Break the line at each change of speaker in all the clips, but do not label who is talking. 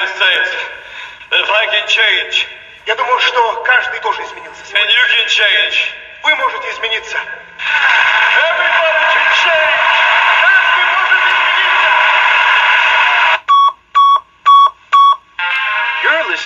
United States. If I can change,
Я думаю, что каждый тоже изменился
and you can change,
Вы можете измениться.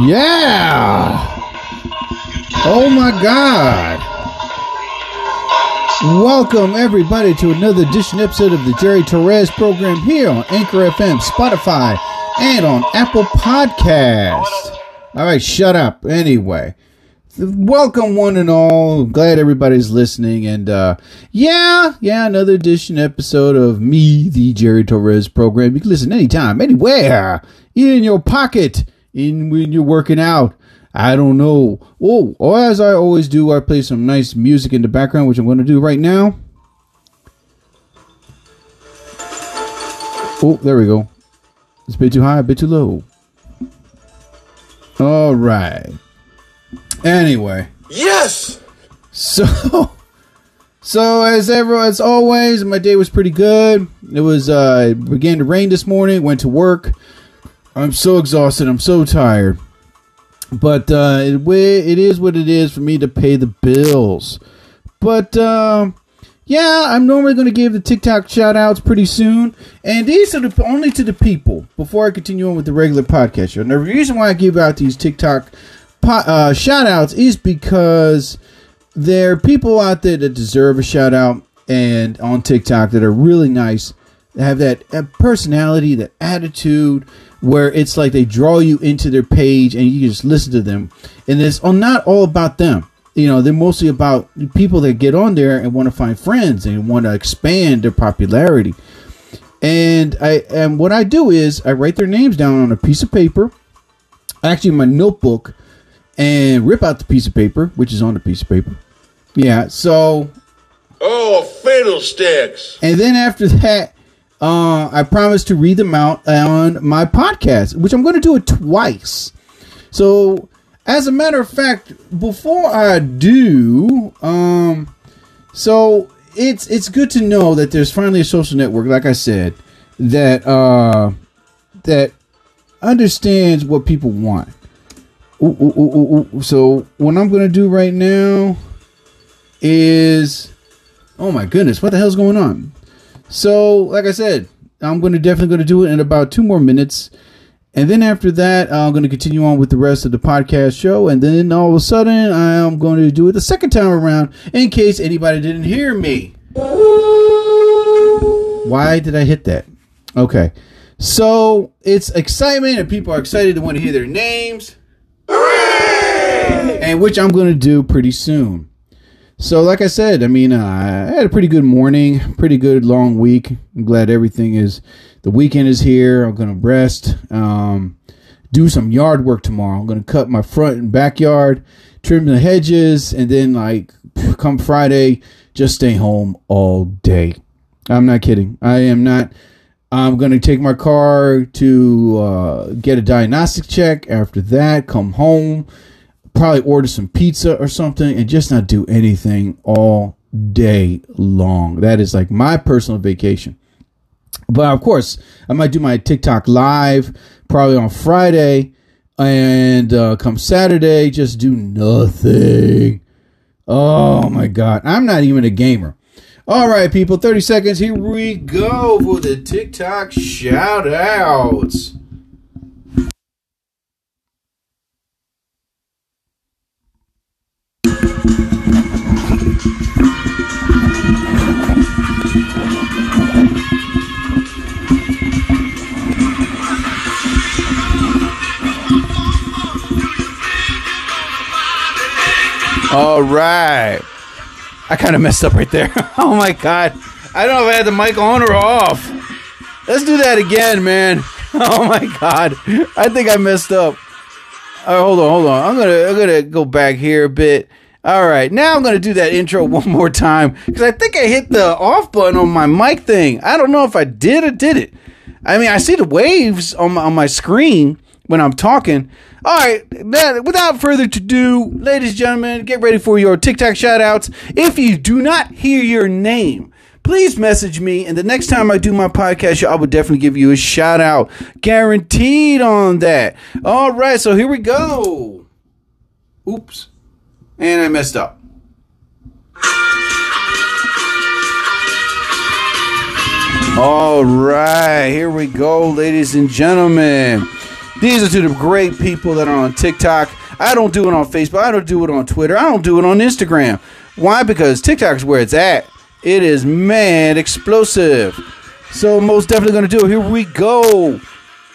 Yeah! Oh my God! Welcome everybody to another edition episode of the Jerry Torres program here on Anchor FM, Spotify, and on Apple Podcast. All right, shut up. Anyway, welcome one and all. Glad everybody's listening, and uh, yeah, yeah, another edition episode of me, the Jerry Torres program. You can listen anytime, anywhere, in your pocket, in when you're working out. I don't know. Oh, or as I always do, I play some nice music in the background, which I'm going to do right now. Oh, there we go. It's a bit too high, a bit too low. All right. Anyway,
Yes!
so so as ever as always, my day was pretty good. It was uh it began to rain this morning, went to work. I'm so exhausted, I'm so tired. But uh it, it is what it is for me to pay the bills. But um yeah, I'm normally going to give the TikTok shout outs pretty soon. And these are the, only to the people before I continue on with the regular podcast show. And the reason why I give out these TikTok po- uh, shout outs is because there are people out there that deserve a shout out and on TikTok that are really nice, that have that, that personality, that attitude, where it's like they draw you into their page and you just listen to them. And it's not all about them. You know, they're mostly about people that get on there and want to find friends and want to expand their popularity. And I and what I do is I write their names down on a piece of paper, actually my notebook, and rip out the piece of paper, which is on the piece of paper. Yeah, so
Oh, fiddlesticks!
and then after that, uh, I promise to read them out on my podcast, which I'm going to do it twice. So, as a matter of fact, before I do, um, so it's it's good to know that there's finally a social network, like I said, that uh, that understands what people want. Ooh, ooh, ooh. So, what I'm going to do right now is Oh my goodness, what the hell's going on? So, like I said, I'm going to definitely going to do it in about two more minutes. And then after that, I'm going to continue on with the rest of the podcast show. And then all of a sudden, I'm going to do it the second time around in case anybody didn't hear me. Why did I hit that? Okay. So it's excitement, and people are excited to want to hear their names. And which I'm going to do pretty soon. So, like I said, I mean, uh, I had a pretty good morning, pretty good long week. I'm glad everything is. The weekend is here. I'm gonna rest, um, do some yard work tomorrow. I'm gonna cut my front and backyard, trim the hedges, and then like come Friday, just stay home all day. I'm not kidding. I am not. I'm gonna take my car to uh, get a diagnostic check. After that, come home probably order some pizza or something and just not do anything all day long. That is like my personal vacation. But of course, I might do my TikTok live probably on Friday and uh, come Saturday, just do nothing. Oh my God. I'm not even a gamer. All right, people, 30 seconds. Here we go for the TikTok shout outs. All right. I kind of messed up right there. oh my god. I don't know if I had the mic on or off. Let's do that again, man. Oh my god. I think I messed up. All right, hold on, hold on. I'm gonna I'm gonna go back here a bit. All right, now I'm gonna do that intro one more time because I think I hit the off button on my mic thing. I don't know if I did or did it. I mean, I see the waves on my, on my screen when I'm talking. All right, without further ado, ladies and gentlemen, get ready for your TikTok shout outs. If you do not hear your name, please message me. And the next time I do my podcast show, I will definitely give you a shout out. Guaranteed on that. All right, so here we go. Oops. And I messed up. All right, here we go, ladies and gentlemen. These are to the great people that are on TikTok. I don't do it on Facebook. I don't do it on Twitter. I don't do it on Instagram. Why? Because TikTok is where it's at. It is mad explosive. So most definitely gonna do it. Here we go.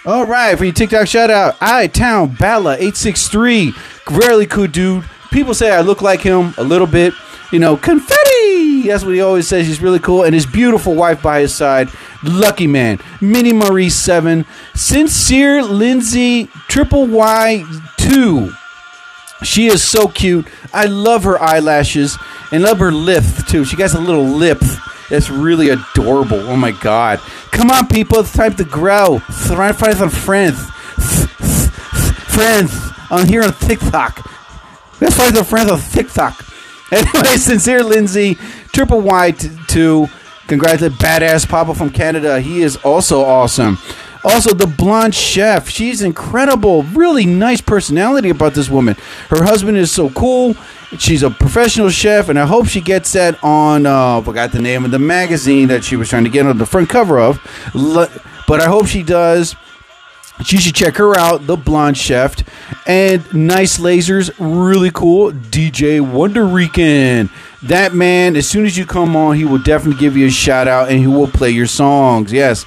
All right, for your TikTok shout out, I Town Bala eight six three. Rarely cool dude. People say I look like him a little bit. You know, confetti. That's what he always says. He's really cool, and his beautiful wife by his side. Lucky man, Mini Marie seven, sincere Lindsay triple Y two. She is so cute. I love her eyelashes and love her lip too. She got a little lip that's really adorable. Oh my god! Come on, people, it's time to grow. Find some friends. Friends, I'm here on TikTok. Let's find some friends on TikTok. Anyway, sincere Lindsay, triple Y t- two. Congratulations, badass Papa from Canada. He is also awesome. Also, the blonde chef. She's incredible. Really nice personality about this woman. Her husband is so cool. She's a professional chef, and I hope she gets that on. Uh, forgot the name of the magazine that she was trying to get on the front cover of. But I hope she does. You should check her out, the blonde chef, and nice lasers, really cool. DJ Wonder Rican, that man. As soon as you come on, he will definitely give you a shout out, and he will play your songs. Yes,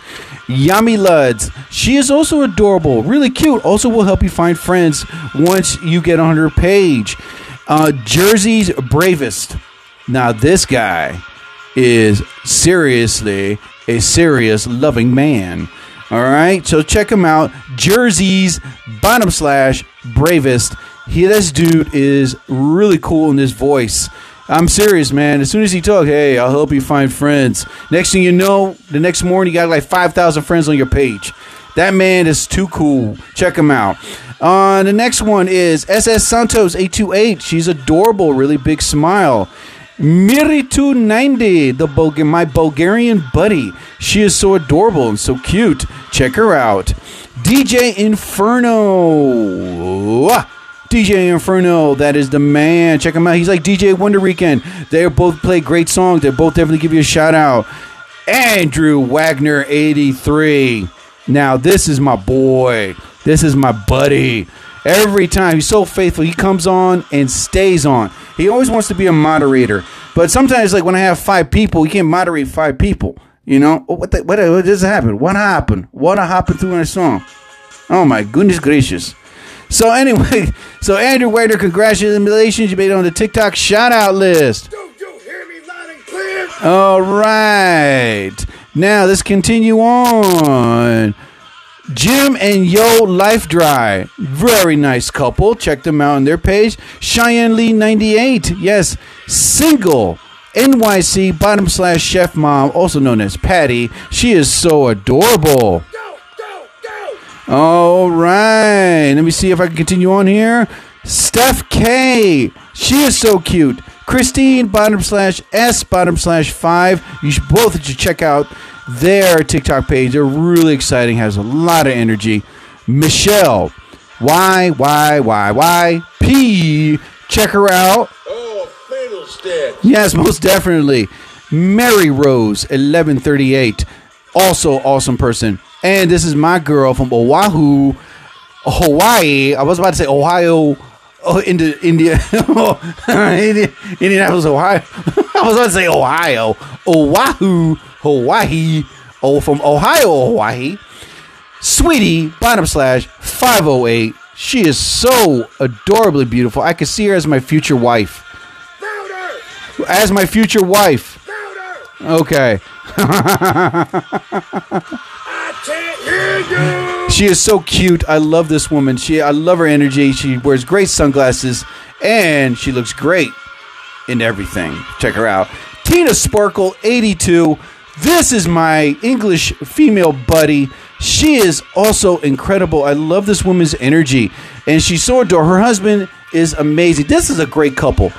Yummy Luds, she is also adorable, really cute. Also, will help you find friends once you get on her page. Uh, Jersey's bravest. Now, this guy is seriously a serious loving man. All right, so check him out. Jersey's bottom slash bravest. He, this dude is really cool in his voice. I'm serious, man. As soon as he talk, hey, I'll help you find friends. Next thing you know, the next morning you got like five thousand friends on your page. That man is too cool. Check him out. Uh, the next one is SS Santos 828. She's adorable, really big smile. Miri290, the Bulga- my Bulgarian buddy. She is so adorable and so cute. Check her out. DJ Inferno. DJ Inferno, that is the man. Check him out. He's like DJ Wonder Weekend. They both play great songs. They both definitely give you a shout out. Andrew Wagner 83. Now, this is my boy. This is my buddy. Every time he's so faithful, he comes on and stays on. He always wants to be a moderator, but sometimes, like when I have five people, he can't moderate five people. You know Oh, what? The, what, what just happened? What happened? What happened through my song? Oh my goodness gracious! So anyway, so Andrew Wader, congratulations! You made it on the TikTok shout out list.
Do you hear me loud and clear?
All right. Now let's continue on. Jim and Yo Life Dry. Very nice couple. Check them out on their page. Cheyenne Lee 98. Yes, single. NYC bottom slash chef mom, also known as Patty. She is so adorable.
Go, go, go!
All right. Let me see if I can continue on here. Steph K. She is so cute. Christine bottom slash S bottom slash five. You should both should check out their TikTok page. They're really exciting. Has a lot of energy. Michelle. Y Y Y Y P. Check her out.
Oh, fiddlestick!
Yes, most definitely. Mary Rose, 1138. Also awesome person. And this is my girl from Oahu, Hawaii. I was about to say Ohio, oh, into India, Indi- Indianapolis, Ohio. I was about to say Ohio, Oahu, Hawaii. Oh, from Ohio, Hawaii. Sweetie, bottom slash 508. She is so adorably beautiful. I could see her as my future wife. As my future wife. Okay. She is so cute. I love this woman. She I love her energy. She wears great sunglasses and she looks great in everything. Check her out. Tina Sparkle 82. This is my English female buddy. She is also incredible. I love this woman's energy and she's so adorable. Her husband is amazing. This is a great couple.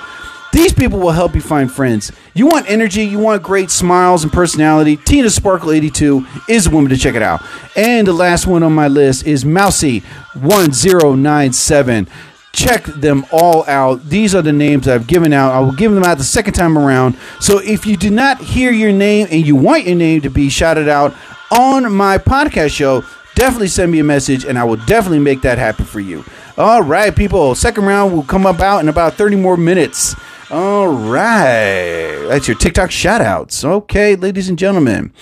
These people will help you find friends. You want energy, you want great smiles and personality. Tina Sparkle 82 is a woman to check it out. And the last one on my list is Mousy 1097. Check them all out. These are the names I've given out. I will give them out the second time around. So if you did not hear your name and you want your name to be shouted out on my podcast show, definitely send me a message and I will definitely make that happen for you. All right, people. Second round will come about in about 30 more minutes. All right. That's your TikTok shout outs. Okay, ladies and gentlemen.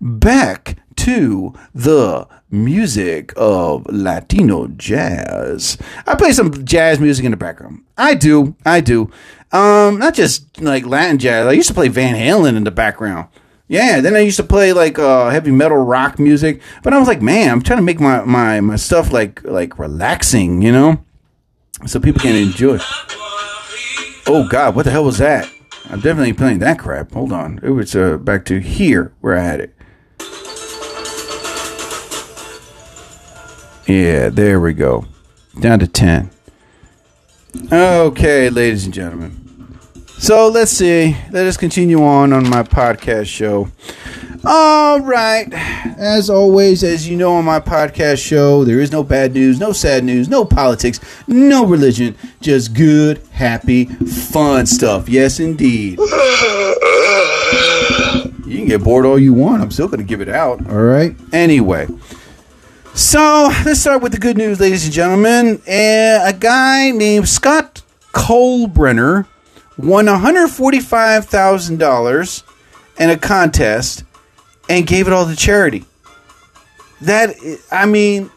Back to the music of Latino jazz. I play some jazz music in the background. I do. I do. Um, not just like Latin jazz. I used to play Van Halen in the background. Yeah, then I used to play like uh, heavy metal rock music, but I was like, man, I'm trying to make my, my, my stuff like like relaxing, you know, so people can enjoy. Oh God, what the hell was that? I'm definitely playing that crap. Hold on, it was uh, back to here where I had it. Yeah, there we go, down to ten. Okay, ladies and gentlemen. So let's see. Let us continue on on my podcast show. All right. As always, as you know on my podcast show, there is no bad news, no sad news, no politics, no religion, just good, happy, fun stuff. Yes, indeed. You can get bored all you want. I'm still going to give it out. All right. Anyway. So let's start with the good news, ladies and gentlemen. Uh, a guy named Scott Colebrenner won $145,000 in a contest and gave it all to charity. That I mean,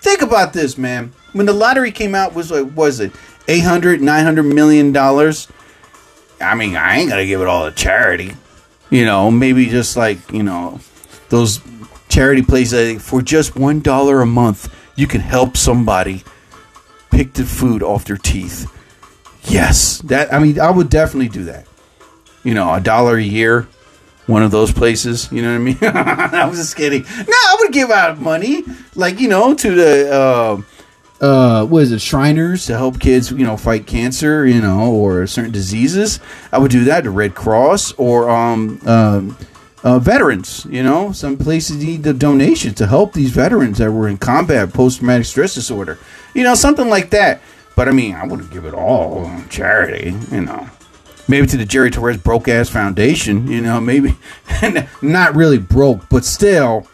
think about this, man. When the lottery came out was like was it 800 900 million dollars? I mean, I ain't to give it all to charity. You know, maybe just like, you know, those charity places for just $1 a month, you can help somebody pick the food off their teeth. Yes, that I mean, I would definitely do that. You know, a dollar a year, one of those places. You know what I mean? I was just kidding. No, I would give out money, like you know, to the uh, uh, what is it, Shriners to help kids, you know, fight cancer, you know, or certain diseases. I would do that. to Red Cross or um, um uh, veterans. You know, some places need the donations to help these veterans that were in combat, post traumatic stress disorder. You know, something like that. But I mean, I wouldn't give it all on charity, you know. Maybe to the Jerry Torres Broke Ass Foundation, you know, maybe not really broke, but still.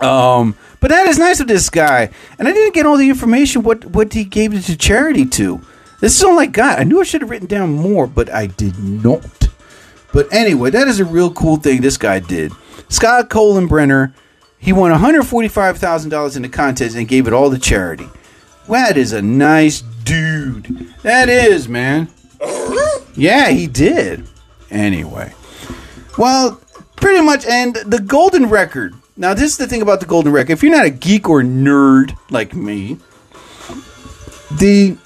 Um, but that is nice of this guy. And I didn't get all the information what what he gave it to charity to. This is all I got. I knew I should have written down more, but I did not. But anyway, that is a real cool thing this guy did. Scott Colenbrenner, he won $145,000 in the contest and gave it all to charity. That is a nice dude. That is, man. Yeah, he did. Anyway. Well, pretty much, and the golden record. Now, this is the thing about the golden record. If you're not a geek or nerd like me, the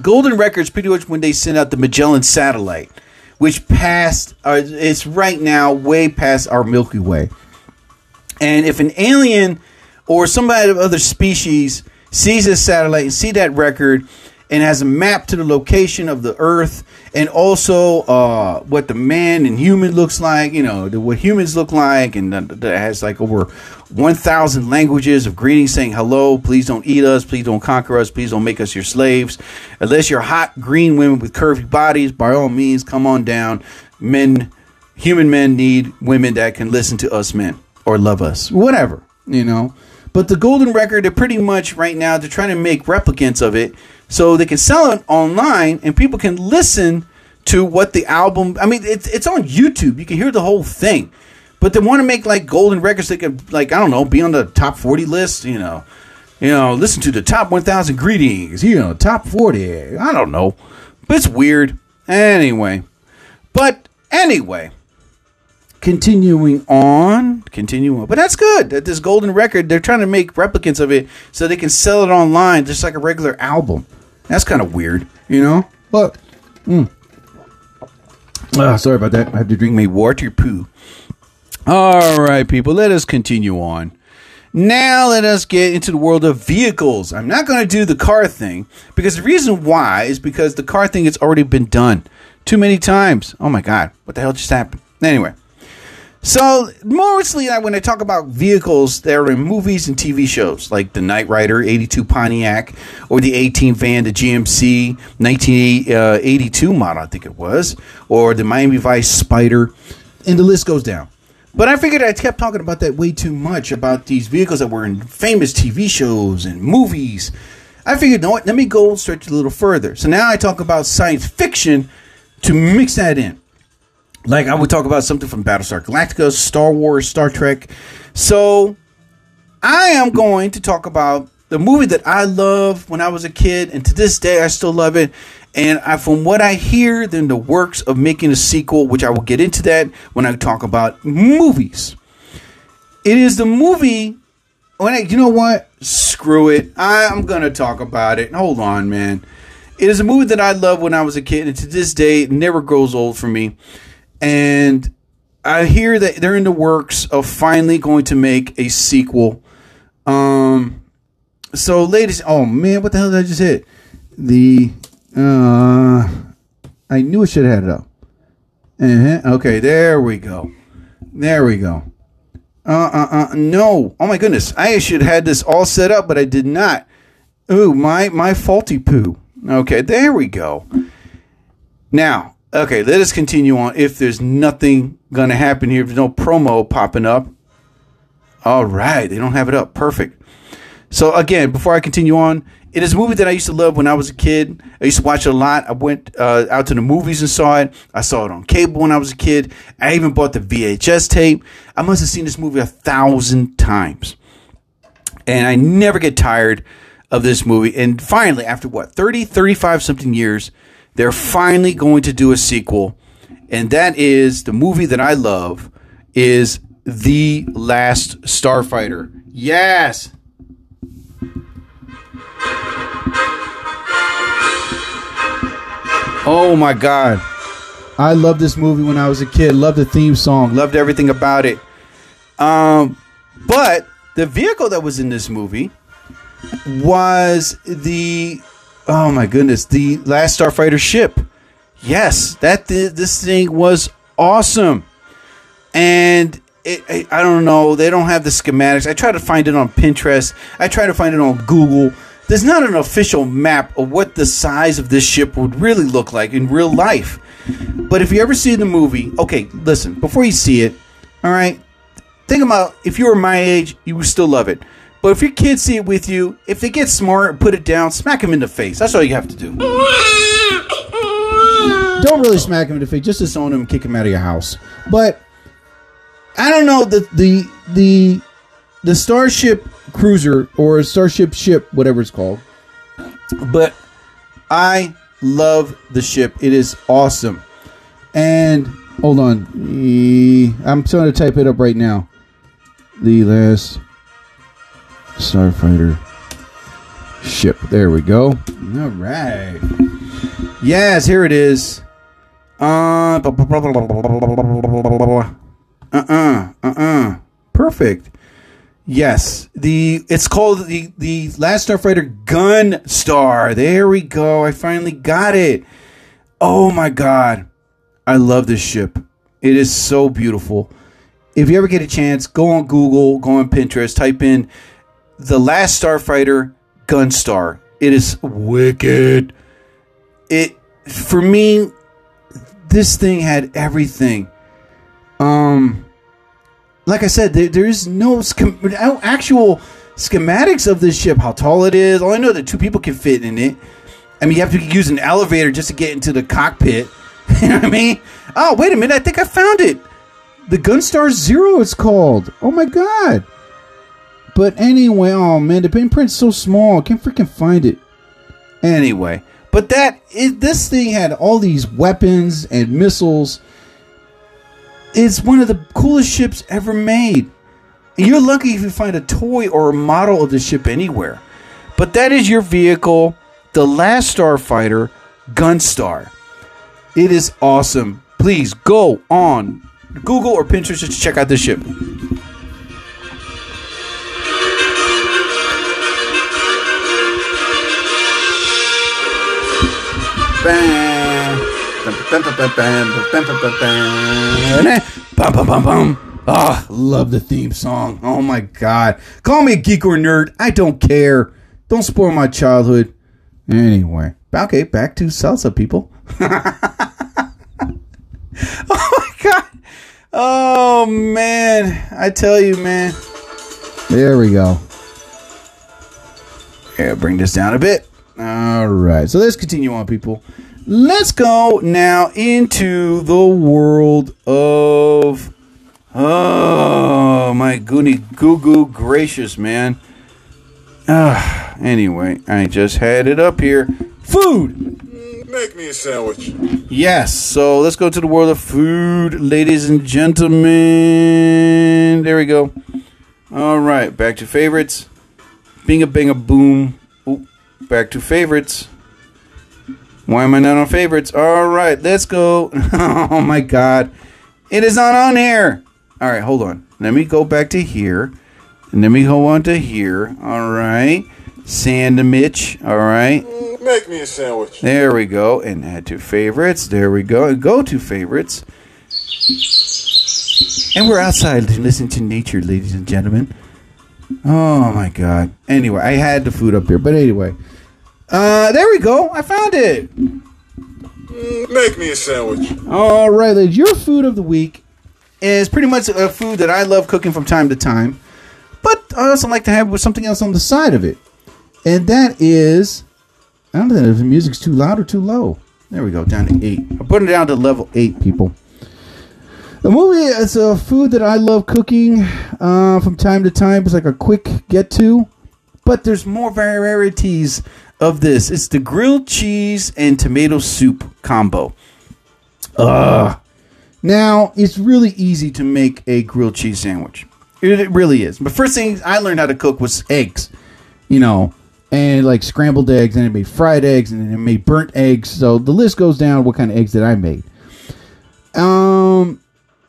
golden record is pretty much when they sent out the Magellan satellite, which passed, uh, it's right now way past our Milky Way. And if an alien or somebody of other species sees this satellite and see that record and has a map to the location of the Earth and also uh, what the man and human looks like, you know, the, what humans look like, and that has like over 1,000 languages of greetings saying hello, please don't eat us, please don't conquer us, please don't make us your slaves. Unless you're hot green women with curvy bodies, by all means, come on down. Men, human men need women that can listen to us men or love us, whatever, you know. But the golden record, they're pretty much right now, they're trying to make replicants of it so they can sell it online and people can listen to what the album. I mean, it's it's on YouTube. You can hear the whole thing, but they want to make like golden records. that could like I don't know, be on the top forty list. You know, you know, listen to the top one thousand greetings. You know, top forty. I don't know, but it's weird. Anyway, but anyway, continuing on, continuing on. But that's good. That this golden record, they're trying to make replicants of it so they can sell it online just like a regular album. That's kind of weird, you know? But, mm. Ah, sorry about that. I have to drink my water poo. All right, people, let us continue on. Now let us get into the world of vehicles. I'm not going to do the car thing because the reason why is because the car thing has already been done too many times. Oh my god, what the hell just happened? Anyway, so mostly when I talk about vehicles, they're in movies and TV shows like the Knight Rider 82 Pontiac or the 18 van, the GMC 1982 uh, model, I think it was, or the Miami Vice Spider, and the list goes down. But I figured I kept talking about that way too much about these vehicles that were in famous TV shows and movies. I figured, you know what? Let me go stretch a little further. So now I talk about science fiction to mix that in. Like I would talk about something from Battlestar Galactica, Star Wars, Star Trek. So I am going to talk about the movie that I loved when I was a kid, and to this day I still love it. And I, from what I hear, then the works of making a sequel, which I will get into that when I talk about movies. It is the movie. Oh, when I, you know what? Screw it. I'm gonna talk about it. Hold on, man. It is a movie that I loved when I was a kid, and to this day, it never grows old for me. And I hear that they're in the works of finally going to make a sequel. Um, so, ladies, oh man, what the hell did I just hit? The uh, I knew I should have had it up. Uh-huh. Okay, there we go. There we go. Uh, uh, uh, no. Oh my goodness, I should have had this all set up, but I did not. Ooh, my my faulty poo. Okay, there we go. Now, okay, let us continue on. If there's nothing gonna happen here, if there's no promo popping up. All right, they don't have it up. Perfect. So again, before I continue on, it is a movie that I used to love when I was a kid. I used to watch it a lot. I went uh, out to the movies and saw it. I saw it on cable when I was a kid. I even bought the VHS tape. I must have seen this movie a thousand times. And I never get tired of this movie. And finally, after what, 30, 35 something years, they're finally going to do a sequel. And that is the movie that I love is The Last Starfighter. Yes. Oh my god. I loved this movie when I was a kid. Loved the theme song. Loved everything about it. Um, but the vehicle that was in this movie was the oh my goodness, the last Starfighter ship. Yes, that th- this thing was awesome. And it, I, I don't know, they don't have the schematics. I try to find it on Pinterest. I try to find it on Google. There's not an official map of what the size of this ship would really look like in real life. But if you ever see the movie, okay, listen, before you see it, all right, think about if you were my age, you would still love it. But if your kids see it with you, if they get smart put it down, smack them in the face. That's all you have to do. Don't really smack him in the face, just disown him kick him out of your house. But I don't know the the the the Starship Cruiser or Starship Ship, whatever it's called. But I love the ship. It is awesome. And hold on, I'm trying to type it up right now. The last Starfighter ship. There we go. All right. Yes, here it is. Uh, uh, uh, uh, uh. Perfect. Yes, the it's called the the Last Starfighter Gunstar. There we go. I finally got it. Oh my god, I love this ship. It is so beautiful. If you ever get a chance, go on Google, go on Pinterest, type in the Last Starfighter Gunstar. It is wicked. It for me, this thing had everything. Um, like I said, there, there is no, schem- no actual schematics of this ship. How tall it is. All I know that two people can fit in it. I mean, you have to use an elevator just to get into the cockpit. you know what I mean? Oh, wait a minute! I think I found it. The Gunstar Zero. It's called. Oh my god! But anyway, oh man, the imprint's so small. I can't freaking find it. Anyway, but that it, this thing had all these weapons and missiles. It's one of the coolest ships ever made. And you're lucky if you find a toy or a model of the ship anywhere. But that is your vehicle, the last Starfighter, Gunstar. It is awesome. Please go on Google or Pinterest to check out this ship. Ah, love the theme song. Oh my god. Call me a geek or nerd. I don't care. Don't spoil my childhood. Anyway, okay, back to salsa, people. oh my god. Oh man. I tell you, man. There we go. Yeah, bring this down a bit. All right. So let's continue on, people. Let's go now into the world of. Oh, my goody goo goo gracious, man. Ah, anyway, I just had it up here. Food!
Make me a sandwich.
Yes, so let's go to the world of food, ladies and gentlemen. There we go. All right, back to favorites. Bing a bing a boom. Back to favorites. Why am I not on favorites? All right, let's go. oh my god. It is not on here. All right, hold on. Let me go back to here. And let me go on to here. All right. Sandwich. All right.
Make me a sandwich.
There we go. And add to favorites. There we go. And go to favorites. And we're outside to listen to nature, ladies and gentlemen. Oh my god. Anyway, I had the food up here, but anyway. Uh there we go. I found it.
Make me a sandwich.
All right, ladies. Your food of the week is pretty much a food that I love cooking from time to time, but I also like to have with something else on the side of it, and that is I don't know if the music's too loud or too low. There we go, down to eight. I'm putting it down to level eight, people. The movie is a food that I love cooking uh, from time to time. It's like a quick get to, but there's more varieties of this. It's the grilled cheese and tomato soup combo. Ugh. Now, it's really easy to make a grilled cheese sandwich. It, it really is. But first thing I learned how to cook was eggs, you know, and like scrambled eggs, and I made fried eggs, and then I made burnt eggs. So the list goes down what kind of eggs that I made. Um,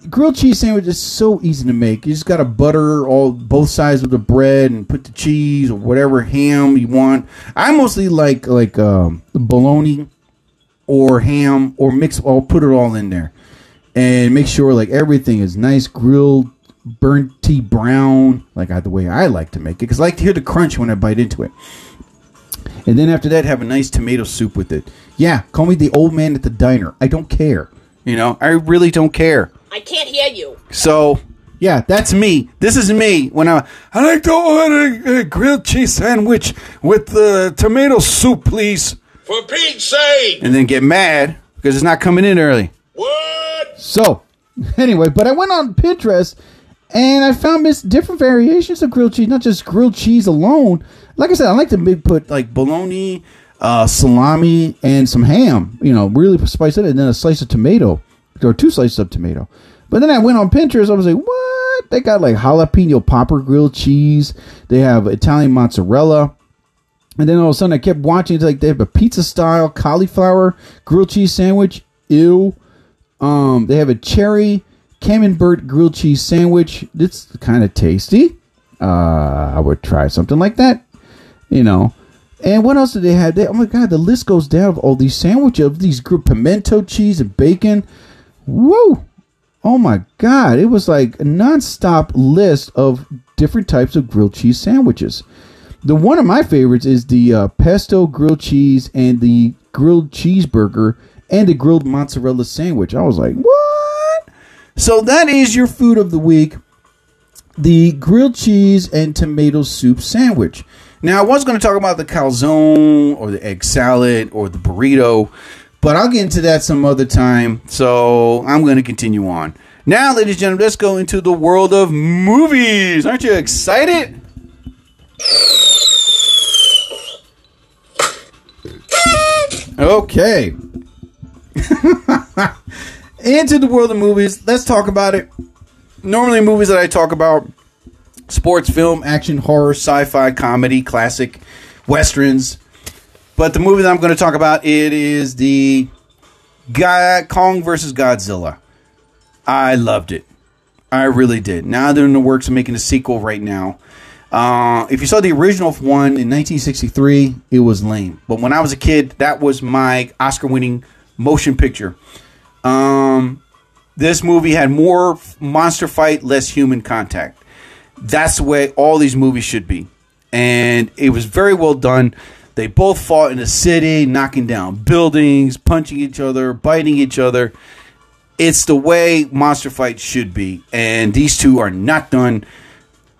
grilled cheese sandwich is so easy to make. You just gotta butter all both sides of the bread and put the cheese or whatever ham you want. I mostly like like um, bologna or ham or mix all put it all in there and make sure like everything is nice grilled burnty brown like the way I like to make it because I like to hear the crunch when I bite into it. And then after that, have a nice tomato soup with it. Yeah, call me the old man at the diner. I don't care. You know, I really don't care.
I can't hear you.
So, yeah, that's me. This is me when I I like to order a grilled cheese sandwich with the tomato soup, please,
For Pete's sake!
and then get mad because it's not coming in early.
What?
So, anyway, but I went on Pinterest and I found this different variations of grilled cheese, not just grilled cheese alone. Like I said, I like to big put like bologna, uh, salami, and some ham. You know, really spice it, and then a slice of tomato or two slices of tomato. But then I went on Pinterest. I was like, what? They got like jalapeno popper grilled cheese. They have Italian mozzarella. And then all of a sudden, I kept watching. It's like they have a pizza style cauliflower grilled cheese sandwich. Ew. Um, they have a cherry camembert grilled cheese sandwich. It's kind of tasty. Uh, I would try something like that. You know. And what else did they have? They, oh my god, the list goes down of all these sandwiches of these pimento cheese and bacon. Woo! Oh my god, it was like a non-stop list of different types of grilled cheese sandwiches. The one of my favorites is the uh, pesto grilled cheese and the grilled cheeseburger and the grilled mozzarella sandwich. I was like, what? So that is your food of the week the grilled cheese and tomato soup sandwich. Now, I was going to talk about the calzone or the egg salad or the burrito, but I'll get into that some other time. So I'm going to continue on. Now, ladies and gentlemen, let's go into the world of movies. Aren't you excited? Okay. into the world of movies. Let's talk about it. Normally, movies that I talk about sports, film, action, horror, sci fi, comedy, classic, westerns. But the movie that I'm going to talk about it is the God, Kong versus Godzilla. I loved it. I really did. Now they're in the works of making a sequel right now. Uh, if you saw the original one in 1963, it was lame. But when I was a kid, that was my Oscar-winning motion picture. Um, this movie had more monster fight, less human contact. That's the way all these movies should be. And it was very well done. They both fought in a city, knocking down buildings, punching each other, biting each other. It's the way monster fights should be. And these two are not done.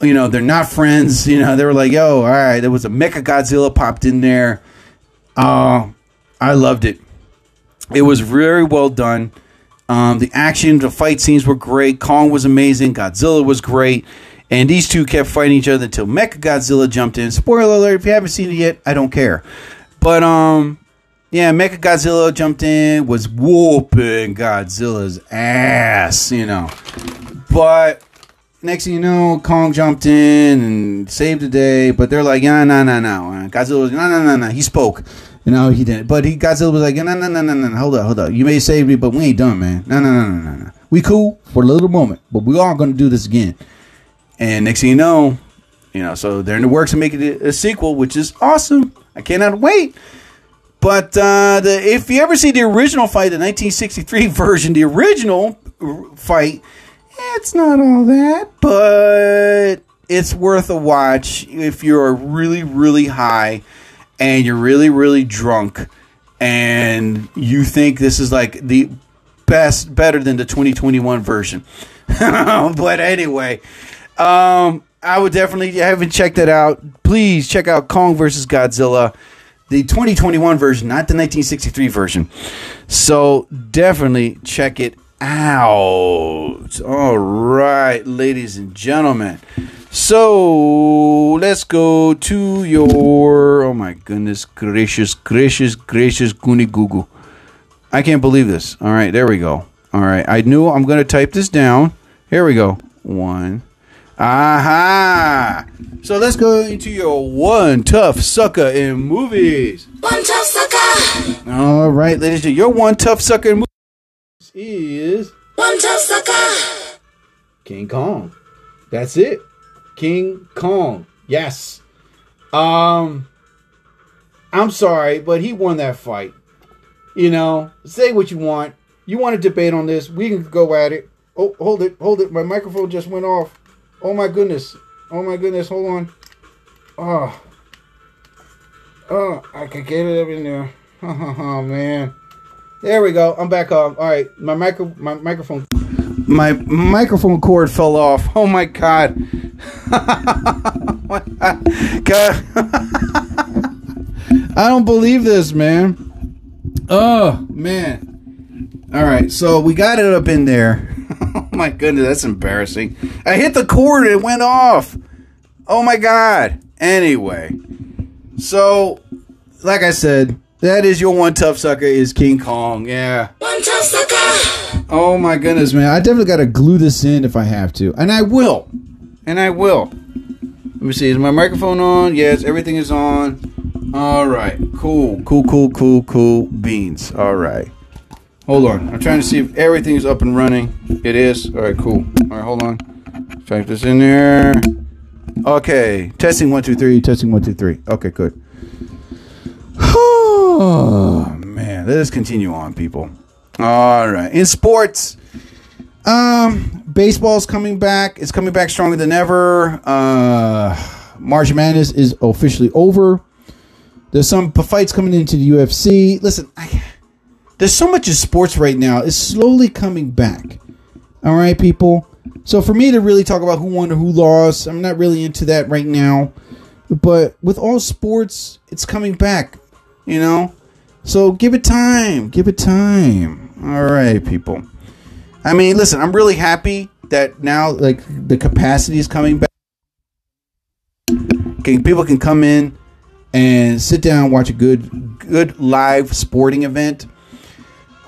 You know, they're not friends. You know, they were like, yo, all right, there was a Mecha Godzilla popped in there. Uh, I loved it. It was very well done. Um, the action, the fight scenes were great. Kong was amazing. Godzilla was great. And these two kept fighting each other until Mecha Godzilla jumped in. Spoiler alert, if you haven't seen it yet, I don't care. But um yeah, Mecha Godzilla jumped in, was whooping Godzilla's ass, you know. But next thing you know, Kong jumped in and saved the day. But they're like, no, no, no, no. Godzilla was, no, no, no, no. He spoke. You know, he didn't. But he Godzilla was like, no, no, no, no, no. Hold up, hold up. You may save me, but we ain't done, man. No, no, no, no, no, no. We cool for a little moment, but we are going to do this again. And next thing you know, you know, so they're in the works of making it a sequel, which is awesome. I cannot wait. But uh, the, if you ever see the original fight, the 1963 version, the original fight, it's not all that, but it's worth a watch if you're really, really high and you're really, really drunk and you think this is like the best, better than the 2021 version. but anyway, um, I would definitely you haven't checked it out. Please check out Kong versus Godzilla, the 2021 version, not the 1963 version. So definitely check it out. All right, ladies and gentlemen. So let's go to your. Oh my goodness gracious, gracious, gracious, goony goo I can't believe this. All right, there we go. All right, I knew I'm going to type this down. Here we go. One. Aha! So let's go into your one tough sucker in movies.
One tough sucker.
All right, ladies and gentlemen, your one tough sucker in movies is
One tough sucker.
King Kong. That's it. King Kong. Yes. Um I'm sorry, but he won that fight. You know, say what you want. You want to debate on this, we can go at it. Oh, hold it, hold it. My microphone just went off. Oh my goodness. Oh my goodness, hold on. Oh. Oh, I can get it up in there. Oh man. There we go. I'm back on. All right, my micro, my microphone, my microphone cord fell off. Oh my god. god. I don't believe this, man. Oh man. All right, so we got it up in there. Oh my goodness, that's embarrassing. I hit the cord and it went off. Oh my god. Anyway, so like I said, that is your one tough sucker is King Kong. Yeah.
One tough sucker.
Oh my goodness, man. I definitely got to glue this in if I have to. And I will. And I will. Let me see. Is my microphone on? Yes, everything is on. All right. Cool. Cool, cool, cool, cool beans. All right. Hold on. I'm trying to see if everything is up and running. It is. All right, cool. All right, hold on. Type this in there. Okay. Testing one, two, three. Testing one, two, three. Okay, good. Oh man, let us continue on, people. All right, in sports, um, baseball's coming back. It's coming back stronger than ever. Uh, March Madness is officially over. There's some fights coming into the UFC. Listen, I, there's so much in sports right now. It's slowly coming back. All right, people. So for me to really talk about who won or who lost, I'm not really into that right now. But with all sports, it's coming back. You know, so give it time. Give it time. All right, people. I mean, listen, I'm really happy that now, like, the capacity is coming back. Can people can come in and sit down, watch a good, good live sporting event.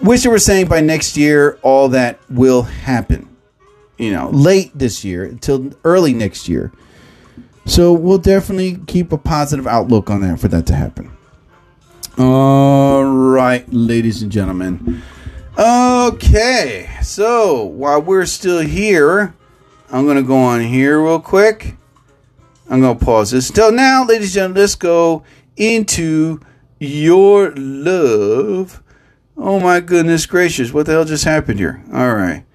Wish they were saying by next year all that will happen. You know, late this year until early next year. So we'll definitely keep a positive outlook on that for that to happen. All right, ladies and gentlemen. Okay, so while we're still here, I'm gonna go on here real quick. I'm gonna pause this. Till now, ladies and gentlemen, let's go into your love. Oh my goodness gracious, what the hell just happened here? All right.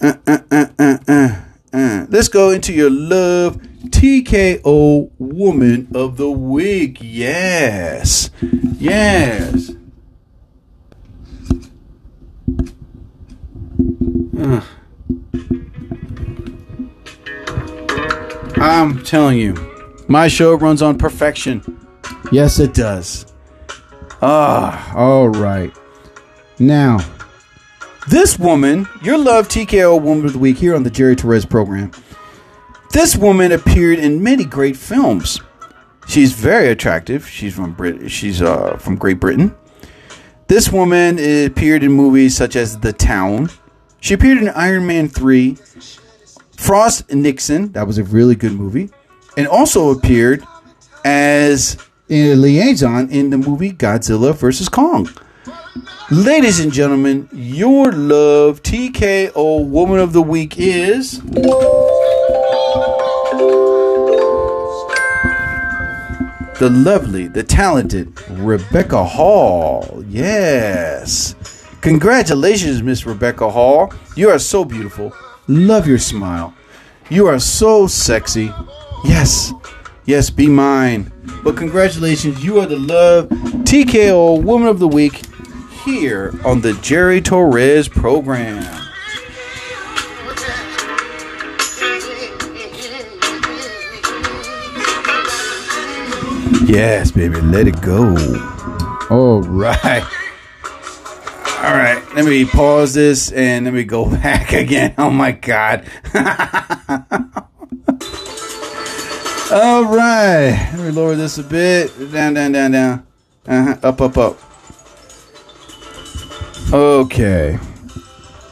Uh, uh, uh, uh, uh, uh. Let's go into your love TKO Woman of the Week. Yes. Yes. Uh. I'm telling you, my show runs on perfection. Yes, it does. Ah, all right. Now, this woman, your love TKO Woman of the Week here on the Jerry Torres program. This woman appeared in many great films. She's very attractive. She's from Brit. She's uh, from Great Britain. This woman appeared in movies such as The Town. She appeared in Iron Man 3, Frost Nixon, that was a really good movie, and also appeared as a liaison in the movie Godzilla vs. Kong. Ladies and gentlemen, your love TKO Woman of the Week is. The lovely, the talented Rebecca Hall. Yes. Congratulations, Miss Rebecca Hall. You are so beautiful. Love your smile. You are so sexy. Yes. Yes, be mine. But congratulations, you are the love TKO Woman of the Week here on the Jerry Torres program. Yes, baby, let it go. All right. All right, let me pause this and let me go back again. Oh my god. All right, let me lower this a bit. Down, down, down, down. Uh-huh. Up, up, up. Okay.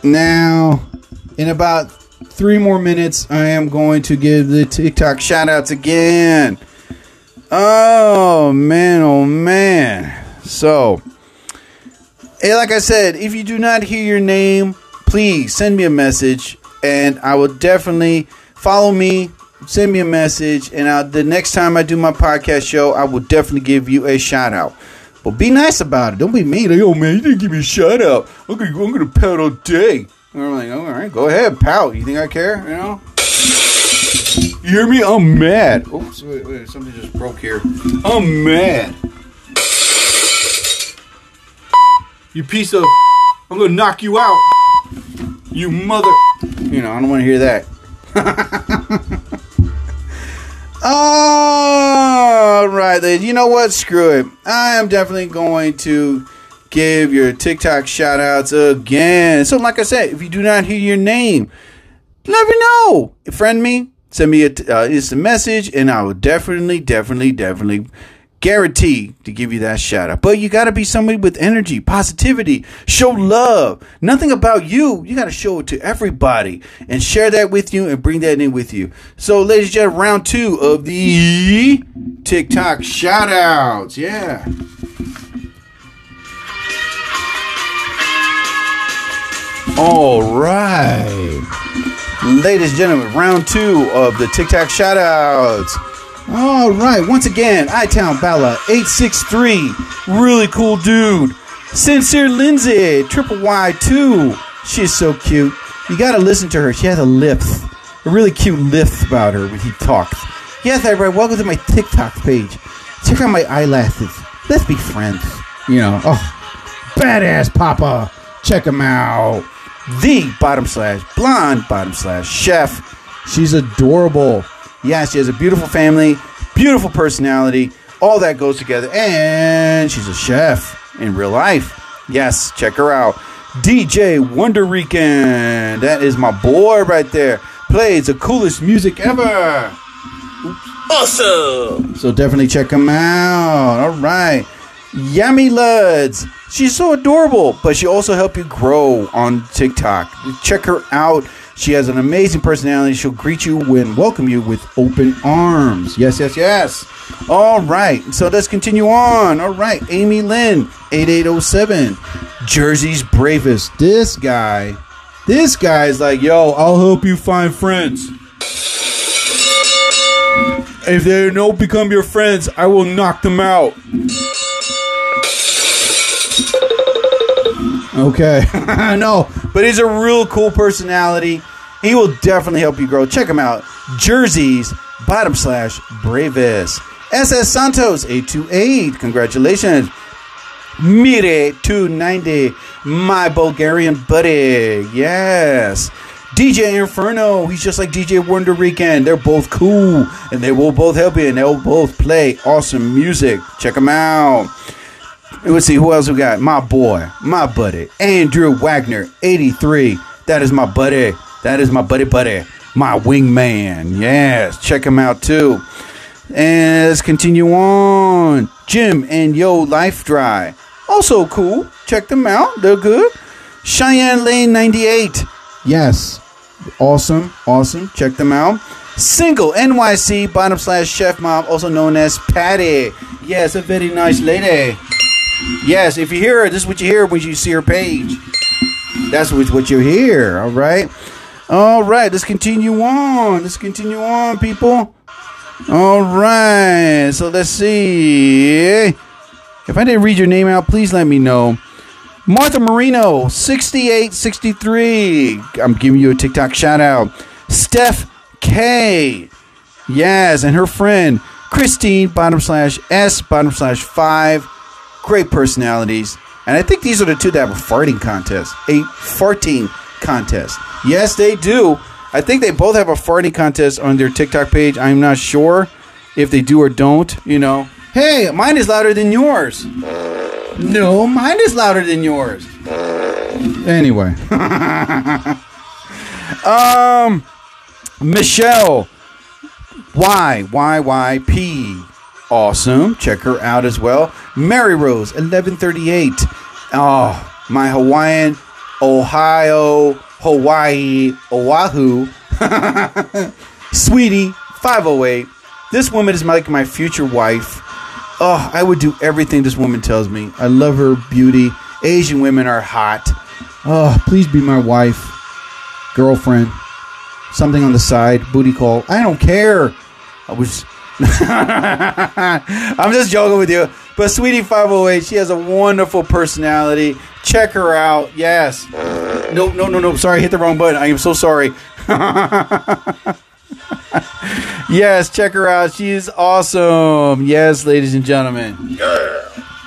Now, in about three more minutes, I am going to give the TikTok shout outs again. Oh, man, oh, man. So, hey, like I said, if you do not hear your name, please send me a message and I will definitely follow me. Send me a message, and I'll, the next time I do my podcast show, I will definitely give you a shout out. But be nice about it. Don't be mean. Like, oh man, you didn't give me a shout out. I'm gonna, I'm gonna pout all day. And I'm like, all right, go ahead, pout. You think I care? You know? You hear me? I'm mad. Oops, wait, wait, something just broke here. I'm mad. You piece of. I'm gonna knock you out. You mother. You know, I don't want to hear that. All right, then. You know what? Screw it. I am definitely going to give your TikTok shout outs again. So, like I said, if you do not hear your name, let me know. Friend me, send me a uh, instant message, and I will definitely, definitely, definitely guarantee to give you that shout out. But you got to be somebody with energy, positivity, show love. Nothing about you. You got to show it to everybody and share that with you and bring that in with you. So, ladies and gentlemen, round two of the TikTok shout outs. Yeah. All right. Ladies and gentlemen, round two of the TikTok shout outs. All right, once again, iTown Bella 863, really cool dude. Sincere Lindsay, Triple Y2, she's so cute. You gotta listen to her. She has a lisp, a really cute lisp about her when he talks. Yes, I. Welcome to my TikTok page. Check out my eyelashes. Let's be friends. You know, oh, badass Papa. Check him out. The bottom slash blonde bottom slash chef. She's adorable. Yeah, she has a beautiful family, beautiful personality. All that goes together. And she's a chef in real life. Yes, check her out. DJ Wonder Rican. That is my boy right there. Plays the coolest music ever.
Awesome.
So definitely check him out. All right. Yummy Luds. She's so adorable, but she also help you grow on TikTok. Check her out. She has an amazing personality. She'll greet you and welcome you with open arms. Yes, yes, yes. All right. So let's continue on. All right. Amy Lynn, 8807. Jersey's bravest. This guy, this guy is like, yo, I'll help you find friends. If they don't become your friends, I will knock them out. Okay. no, but he's a real cool personality. He will definitely help you grow. Check him out. Jersey's bottom slash bravest. SS Santos 828. Congratulations. Mire 290. My Bulgarian buddy. Yes. DJ Inferno. He's just like DJ Wonder Weekend. They're both cool and they will both help you and they'll both play awesome music. Check them out. Let's see who else we got. My boy, my buddy, Andrew Wagner, 83. That is my buddy. That is my buddy, buddy, my wingman. Yes, check him out too. And let's continue on. Jim and Yo Life Dry, also cool. Check them out. They're good. Cheyenne Lane 98. Yes, awesome, awesome. Check them out. Single NYC bottom slash chef mom, also known as Patty. Yes, a very nice lady. Yes, if you hear her, this is what you hear when you see her page. That's what, what you hear, all right? All right, let's continue on. Let's continue on, people. All right, so let's see. If I didn't read your name out, please let me know. Martha Marino, 6863. I'm giving you a TikTok shout out. Steph K. Yes, and her friend Christine, bottom slash S, bottom slash 5 great personalities. And I think these are the two that have a farting contest. A farting contest. Yes, they do. I think they both have a farting contest on their TikTok page. I'm not sure if they do or don't, you know. Hey, mine is louder than yours. No, mine is louder than yours. Anyway. um Michelle Y Y Y P awesome. Check her out as well. Mary Rose, 1138. Oh, my Hawaiian, Ohio, Hawaii, Oahu. Sweetie, 508. This woman is like my future wife. Oh, I would do everything this woman tells me. I love her beauty. Asian women are hot. Oh, please be my wife, girlfriend, something on the side, booty call. I don't care. I was I'm just joking with you. But Sweetie 508, she has a wonderful personality. Check her out. Yes. No, no, no, no. Sorry, I hit the wrong button. I am so sorry. yes, check her out. She is awesome. Yes, ladies and gentlemen.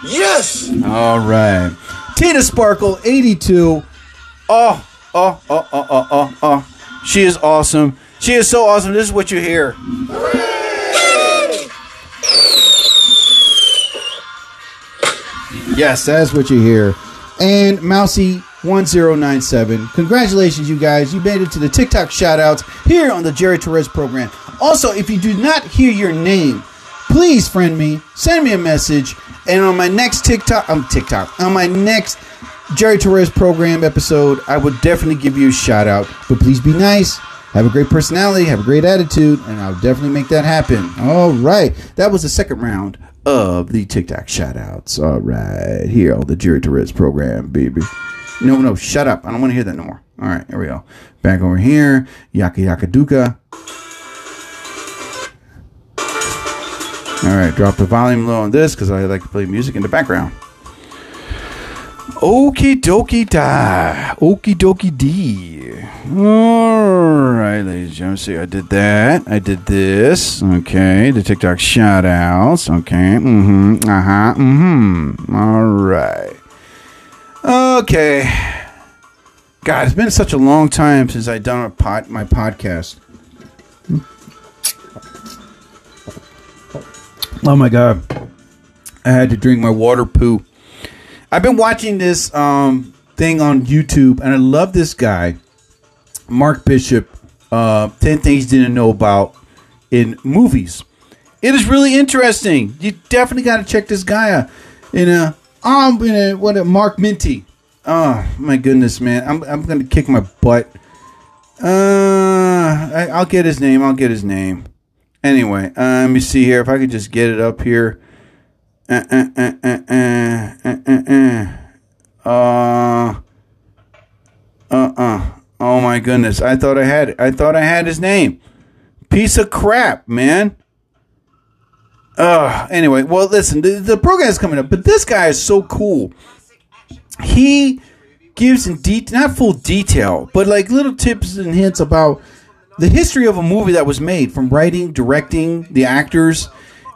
Yes!
All right. Tina Sparkle, 82. Oh, oh, oh, oh, oh, oh, oh. She is awesome. She is so awesome. This is what you hear. Yes, that's what you hear. And Mousy1097. Congratulations, you guys. You made it to the TikTok shoutouts here on the Jerry Torres program. Also, if you do not hear your name, please friend me, send me a message, and on my next TikTok, um, TikTok, on my next Jerry Torres program episode, I would definitely give you a shout out. But please be nice. Have a great personality, have a great attitude, and I'll definitely make that happen. All right. That was the second round of the TikTok shout outs. All right. Here on the Jerry Torres program, baby. No, no, shut up. I don't want to hear that no more. All right, here we go. Back over here. Yaka Yaka Duka. All right, drop the volume low on this because I like to play music in the background. Okie dokie da. Okie dokie dee. All right, ladies and gentlemen. See, I did that. I did this. Okay, the TikTok shout outs. Okay. Mm hmm. Uh huh. Mm hmm. All right. Okay. God, it's been such a long time since I've done a pod, my podcast. Oh my God. I had to drink my water poo. I've been watching this um, thing on YouTube, and I love this guy, Mark Bishop. Uh, Ten things you didn't know about in movies. It is really interesting. You definitely got to check this guy out. And uh, I'm gonna what? a- Mark Minty. Oh my goodness, man! I'm I'm gonna kick my butt. Uh, I, I'll get his name. I'll get his name. Anyway, uh, let me see here if I could just get it up here. Uh, uh, uh, uh, uh, uh, uh, uh. Uh, uh-uh. Oh my goodness. I thought I had it. I thought I had his name. Piece of crap, man. Uh, anyway, well, listen, the, the program is coming up, but this guy is so cool. He gives in detail, not full detail, but like little tips and hints about the history of a movie that was made from writing, directing, the actors,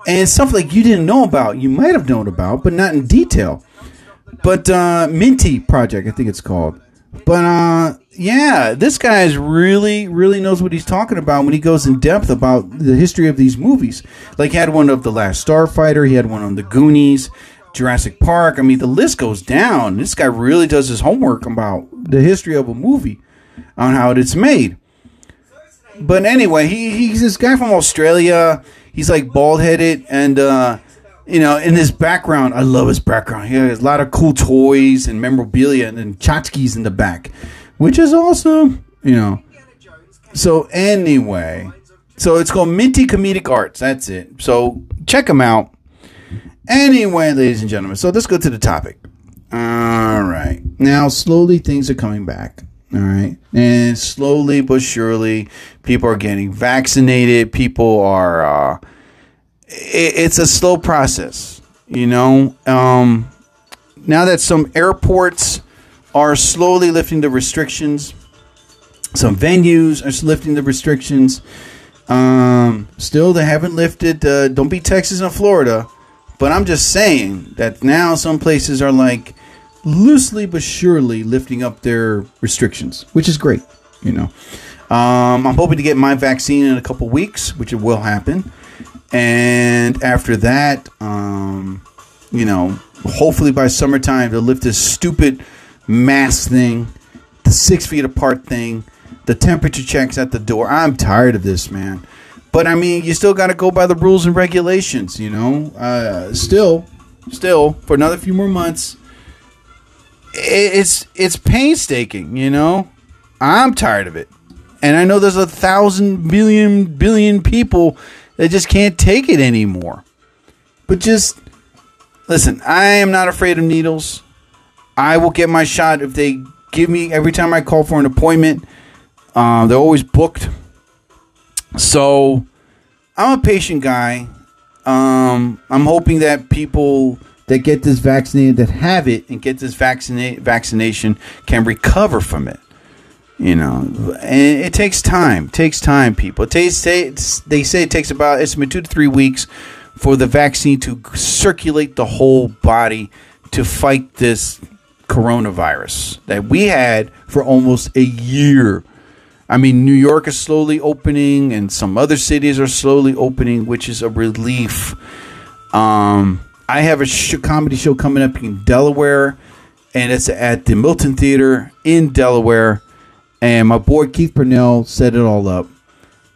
and stuff like you didn't know about. You might have known about, but not in detail. But uh, Minty Project, I think it's called. But uh, yeah, this guy is really, really knows what he's talking about when he goes in depth about the history of these movies. Like he had one of the Last Starfighter, he had one on the Goonies, Jurassic Park. I mean, the list goes down. This guy really does his homework about the history of a movie, on how it's made. But anyway, he, he's this guy from Australia. He's like bald headed, and uh, you know, in his background, I love his background. He has a lot of cool toys and memorabilia, and, and tchotchkes in the back, which is awesome. You know. So anyway, so it's called Minty Comedic Arts. That's it. So check them out. Anyway, ladies and gentlemen, so let's go to the topic. All right. Now, slowly things are coming back. All right. And slowly but surely, people are getting vaccinated. People are, uh, it, it's a slow process, you know. Um, now that some airports are slowly lifting the restrictions, some venues are lifting the restrictions. Um, still, they haven't lifted. Uh, don't be Texas and Florida, but I'm just saying that now some places are like loosely but surely lifting up their restrictions, which is great. You know, um, I'm hoping to get my vaccine in a couple weeks, which it will happen, and after that, um, you know, hopefully by summertime they'll lift this stupid mask thing, the six feet apart thing, the temperature checks at the door. I'm tired of this, man. But I mean, you still got to go by the rules and regulations, you know. Uh, still, still for another few more months. It's it's painstaking, you know. I'm tired of it, and I know there's a thousand billion billion people that just can't take it anymore. But just listen, I am not afraid of needles. I will get my shot if they give me every time I call for an appointment. Uh, they're always booked. So I'm a patient guy. Um, I'm hoping that people that get this vaccinated, that have it and get this vaccina- vaccination, can recover from it. You know, and it takes time. It takes time, people. It takes, they say it takes about estimate two to three weeks for the vaccine to circulate the whole body to fight this coronavirus that we had for almost a year. I mean, New York is slowly opening, and some other cities are slowly opening, which is a relief. Um, I have a sh- comedy show coming up in Delaware, and it's at the Milton Theater in Delaware. And my boy Keith Purnell set it all up.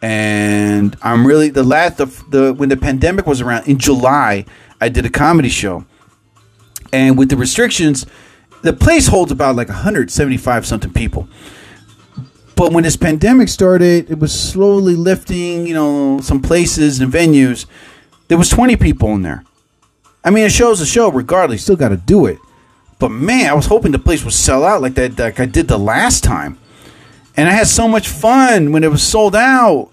And I'm really the last the, the when the pandemic was around in July, I did a comedy show, and with the restrictions, the place holds about like 175 something people. But when this pandemic started, it was slowly lifting, you know, some places and venues. There was 20 people in there. I mean, a show's a show, regardless. Still got to do it. But man, I was hoping the place would sell out like that, like I did the last time. And I had so much fun when it was sold out.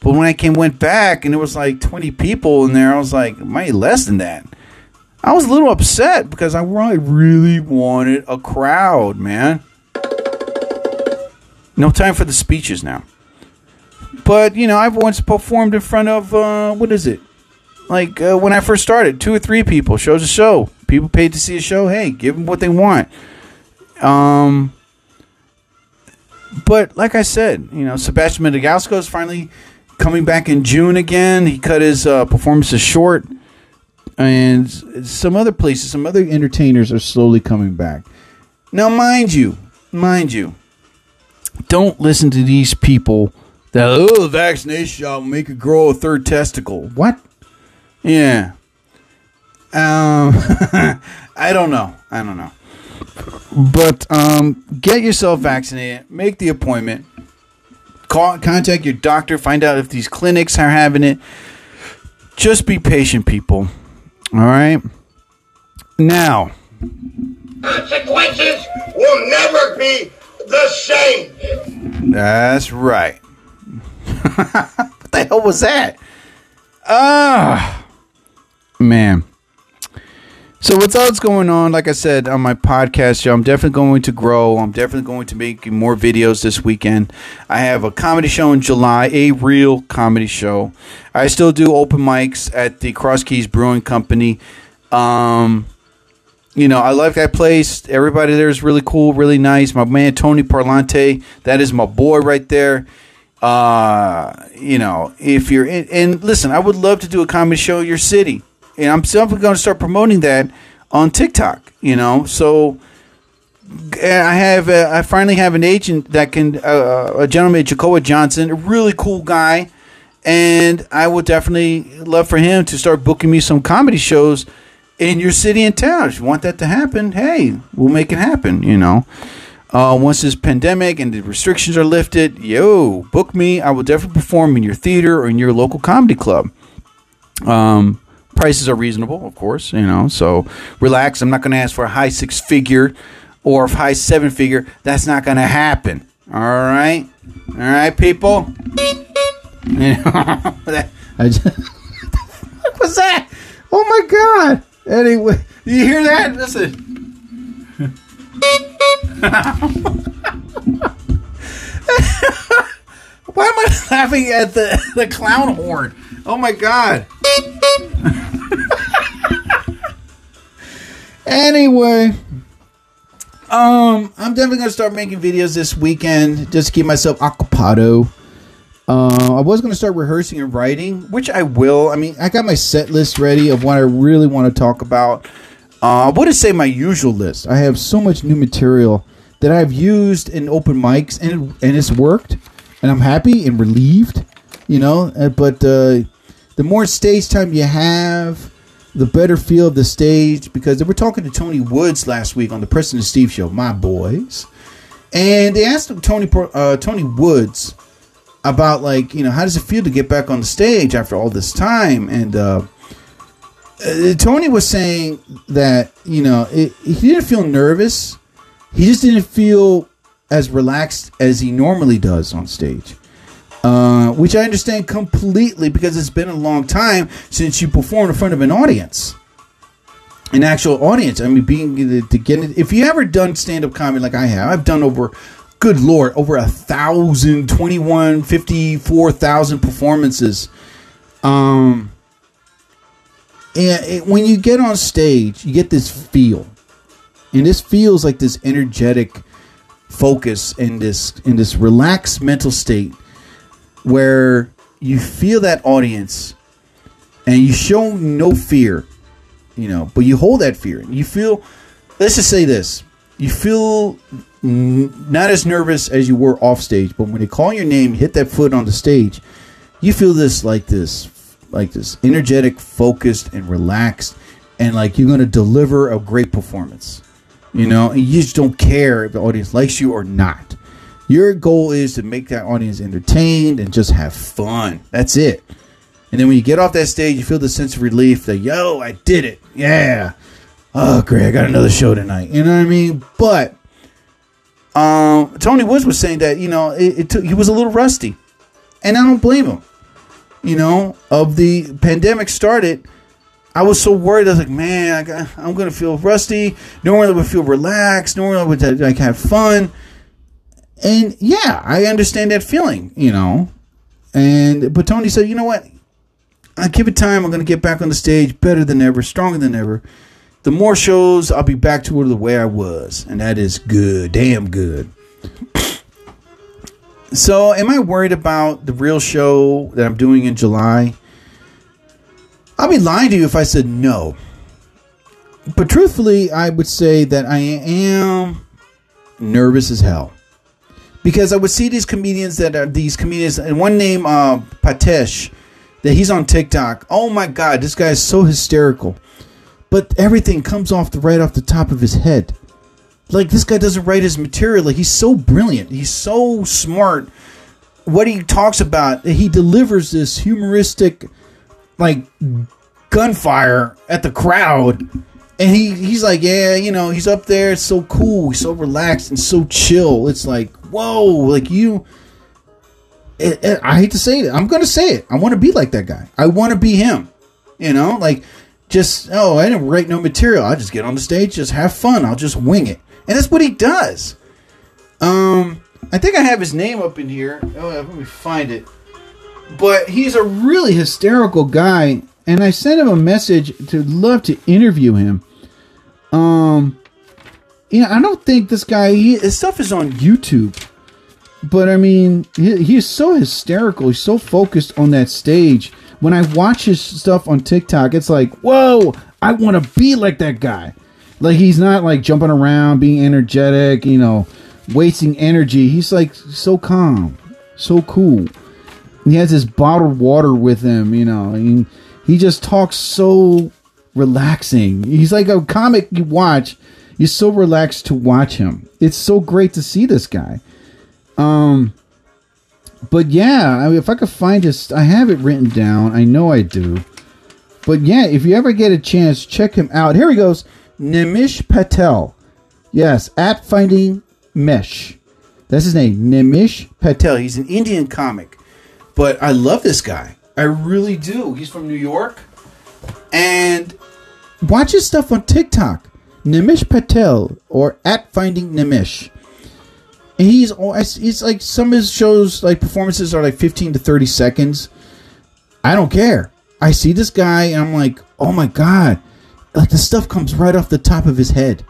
But when I came went back and it was like 20 people in there, I was like, might less than that. I was a little upset because I really, really wanted a crowd, man. No time for the speeches now. But, you know, I've once performed in front of, uh, what is it? Like uh, when I first started, two or three people. Shows a show. People paid to see a show. Hey, give them what they want. Um, but like I said, you know, Sebastian Maniscalco is finally coming back in June again. He cut his uh, performances short, and some other places, some other entertainers are slowly coming back. Now, mind you, mind you, don't listen to these people that oh, the vaccination shot will make a girl a third testicle. What? Yeah. Um, I don't know. I don't know. But um, get yourself vaccinated. Make the appointment. Call, contact your doctor. Find out if these clinics are having it. Just be patient, people. All right. Now,
Consequences will never be the same.
That's right. what the hell was that? Ah, man. So what's else going on? Like I said on my podcast show, I'm definitely going to grow. I'm definitely going to make more videos this weekend. I have a comedy show in July, a real comedy show. I still do open mics at the Cross Keys Brewing Company. Um, you know, I like that place. Everybody there is really cool, really nice. My man Tony Parlante, that is my boy right there. Uh, you know, if you're in, and listen, I would love to do a comedy show in your city, and I'm simply going to start promoting that on TikTok. You know, so I have uh, I finally have an agent that can uh, a gentleman Jacoa Johnson, a really cool guy, and I would definitely love for him to start booking me some comedy shows in your city and town. If you want that to happen, hey, we'll make it happen. You know, uh, once this pandemic and the restrictions are lifted, yo, book me. I will definitely perform in your theater or in your local comedy club. Um, prices are reasonable, of course. You know, so relax. I'm not going to ask for a high six figure or a high seven figure. That's not going to happen. All right, all right, people. Just, what was that? Oh my god! Anyway, you hear that? Listen. Why am I laughing at the the clown horn? Oh my god! Anyway, um, I'm definitely gonna start making videos this weekend just to keep myself occupied. Uh, I was to start rehearsing and writing, which I will. I mean, I got my set list ready of what I really want to talk about. Uh, I wouldn't say my usual list. I have so much new material that I've used in open mics, and and it's worked, and I'm happy and relieved. You know, uh, but uh, the more stage time you have, the better feel of the stage. Because they were talking to Tony Woods last week on the Preston and Steve show, my boys, and they asked Tony uh, Tony Woods about like you know how does it feel to get back on the stage after all this time? And uh, uh, tony was saying that you know it, he didn't feel nervous. He just didn't feel as relaxed as he normally does on stage uh, which i understand completely because it's been a long time since you performed in front of an audience. An actual audience. I mean being to get it if you ever done stand-up comedy like i have i've done over good lord, over a thousand, twenty one, fifty four thousand performances. Um, and it, when you get on stage, you get this feel, and this feels like this energetic focus and this in this relaxed mental state where you feel that audience and you show no fear, you know, but you hold that fear. You feel, let's just say this, you feel not as nervous as you were off stage, but when they call your name, hit that foot on the stage, you feel this like this, like this energetic, focused, and relaxed, and like you're gonna deliver a great performance. You know, and you just don't care if the audience likes you or not. Your goal is to make that audience entertained and just have fun. That's it. And then when you get off that stage, you feel the sense of relief that, yo, I did it. Yeah. Oh, great. I got another show tonight. You know what I mean? But um, Tony Woods was saying that, you know, it, it took, he was a little rusty. And I don't blame him. You know, of the pandemic started, I was so worried. I was like, man, I I'm going to feel rusty. Normally I would feel relaxed. Normally I would like have fun. And yeah, I understand that feeling, you know. And but Tony said, you know what? I give it time. I'm to get back on the stage better than ever, stronger than ever. The more shows, I'll be back to the way I was, and that is good, damn good. So, am I worried about the real show that I'm doing in July? I'll be lying to you if I said no. But truthfully, I would say that I am nervous as hell because I would see these comedians that are these comedians, and one name, uh, Patesh, that he's on TikTok. Oh my God, this guy is so hysterical. but everything comes off the right off the top of his head. Like this guy doesn't write his material. Like he's so brilliant. He's so smart. What he talks about, he delivers this humoristic, like gunfire at the crowd. And he, he's like, yeah, you know, he's up there. It's so cool. He's so relaxed and so chill. It's like, whoa, like you. It, it- I hate to say it. I'm going to say it. I want to be like that guy. I want to be him. You know, like just, oh, I didn't write no material. I'll just get on the stage, just have fun. I'll just wing it. And that's what he does. Um, I think I have his name up in here. Oh, let me find it. But he's a really hysterical guy, and I sent him a message to love to interview him. Um, know, I don't think this guy. He, his stuff is on YouTube, but I mean, he, so hysterical. He's so focused on that stage. When I watch his stuff on TikTok, it's like, whoa, I want to be like that guy. Like he's not like jumping around, being energetic, you know, wasting energy. He's like so calm, so cool. He has his bottled water with him, you know. And he just talks so relaxing. He's like a comic you watch. You're so relaxed to watch him. It's so great to see this guy. Um, but yeah, I mean, if I could find his, I have it written down. I know I do. But yeah, if you ever get a chance, check him out. Here he goes, Nimish Patel. Yes, at Finding Nimish. That's his name, Nimish Patel. He's an Indian comic, but I love this guy. I really do. He's from New York, and watch his stuff on TikTok, Nimish Patel or at Finding Nimish. And he's it's like some of his shows, like performances, are like fifteen to thirty seconds. I don't care. I see this guy, and I'm like, oh my god, like the stuff comes right off the top of his head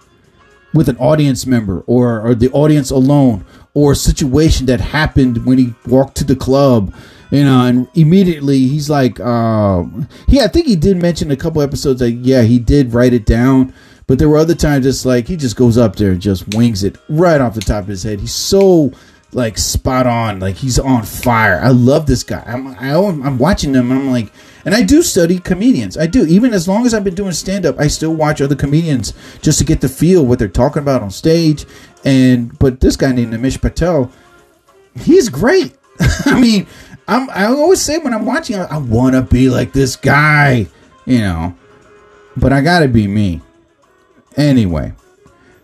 with an audience member or, or the audience alone or a situation that happened when he walked to the club you know and immediately he's like uh he i think he did mention a couple episodes like yeah he did write it down but there were other times it's like he just goes up there and just wings it right off the top of his head. He's so like spot on. Like he's on fire. I love this guy. I'm I, i'm watching him i'm like and i do study comedians. I do. Even as long as i've been doing stand-up i still watch other comedians just to get the feel what they're talking about on stage. And but this guy named Nimish patel he's great. I mean i'm i always say when i'm watching i, I want to be like this guy you know? But i gotta be me. Anyway.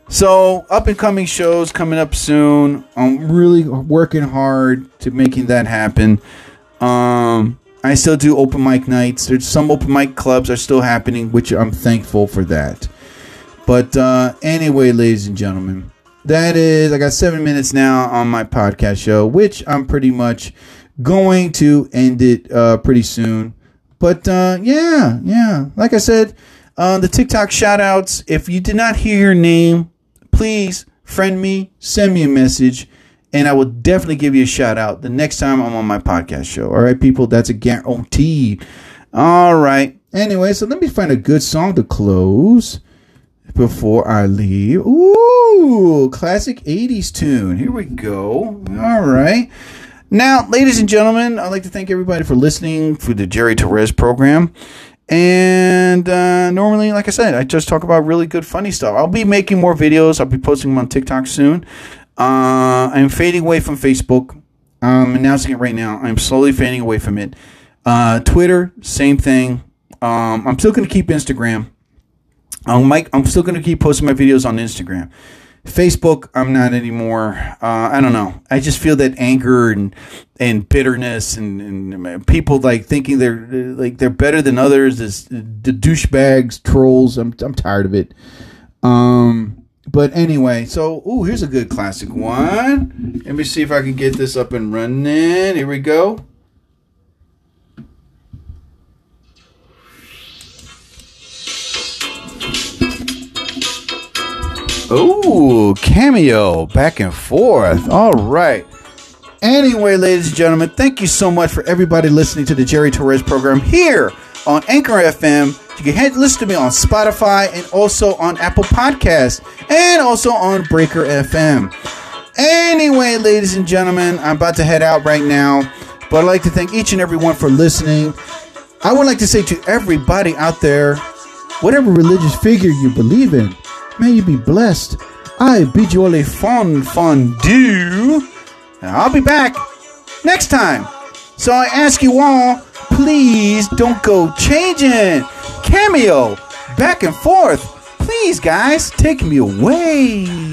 So up and coming shows coming up soon. I'm really working hard to making that happen. Um, I still do open mic nights. There's some open mic clubs are still happening, which I'm thankful for that. But uh, anyway, ladies and gentlemen, that is I got seven minutes now on my podcast show, which I'm pretty much going to end it uh, pretty soon. But uh, yeah, yeah, like I said, uh, the TikTok shout outs. If you did not hear your name, please friend me, send me a message, and I will definitely give you a shout out the next time I'm on my podcast show. All right, people, that's a guarantee. All right. Anyway, so let me find a good song to close before I leave. Ooh, classic 80s tune. Here we go. All right. Now, ladies and gentlemen, I'd like to thank everybody for listening for the Jerry Torres program. And uh, normally, like I said, I just talk about really good, funny stuff. I'll be making more videos. I'll be posting them on TikTok soon. Uh, I'm fading away from Facebook. I'm announcing it right now. I'm slowly fading away from it. Uh, Twitter, same thing. Um, I'm still going to keep Instagram. I'm, Mike, I'm still going to keep posting my videos on Instagram. Facebook, I'm not anymore. Uh, I don't know. I just feel that anger and and bitterness and, and people like thinking they're like they're better than others. This, the douchebags, trolls. I'm I'm tired of it. Um, but anyway, so ooh, here's a good classic one. Let me see if I can get this up and running. Here we go. Ooh, cameo back and forth. All right. Anyway, ladies and gentlemen, thank you so much for everybody listening to the Jerry Torres program here on Anchor FM. You can listen to me on Spotify and also on Apple Podcasts and also on Breaker FM. Anyway, ladies and gentlemen, I'm about to head out right now, but I'd like to thank each and every one for listening. I would like to say to everybody out there, whatever religious figure you believe in, may you be blessed. I bid you all a fond, fond do. I'll be back next time. So I ask you all Please don't go changing. Cameo, back and forth. Please, guys, take me away.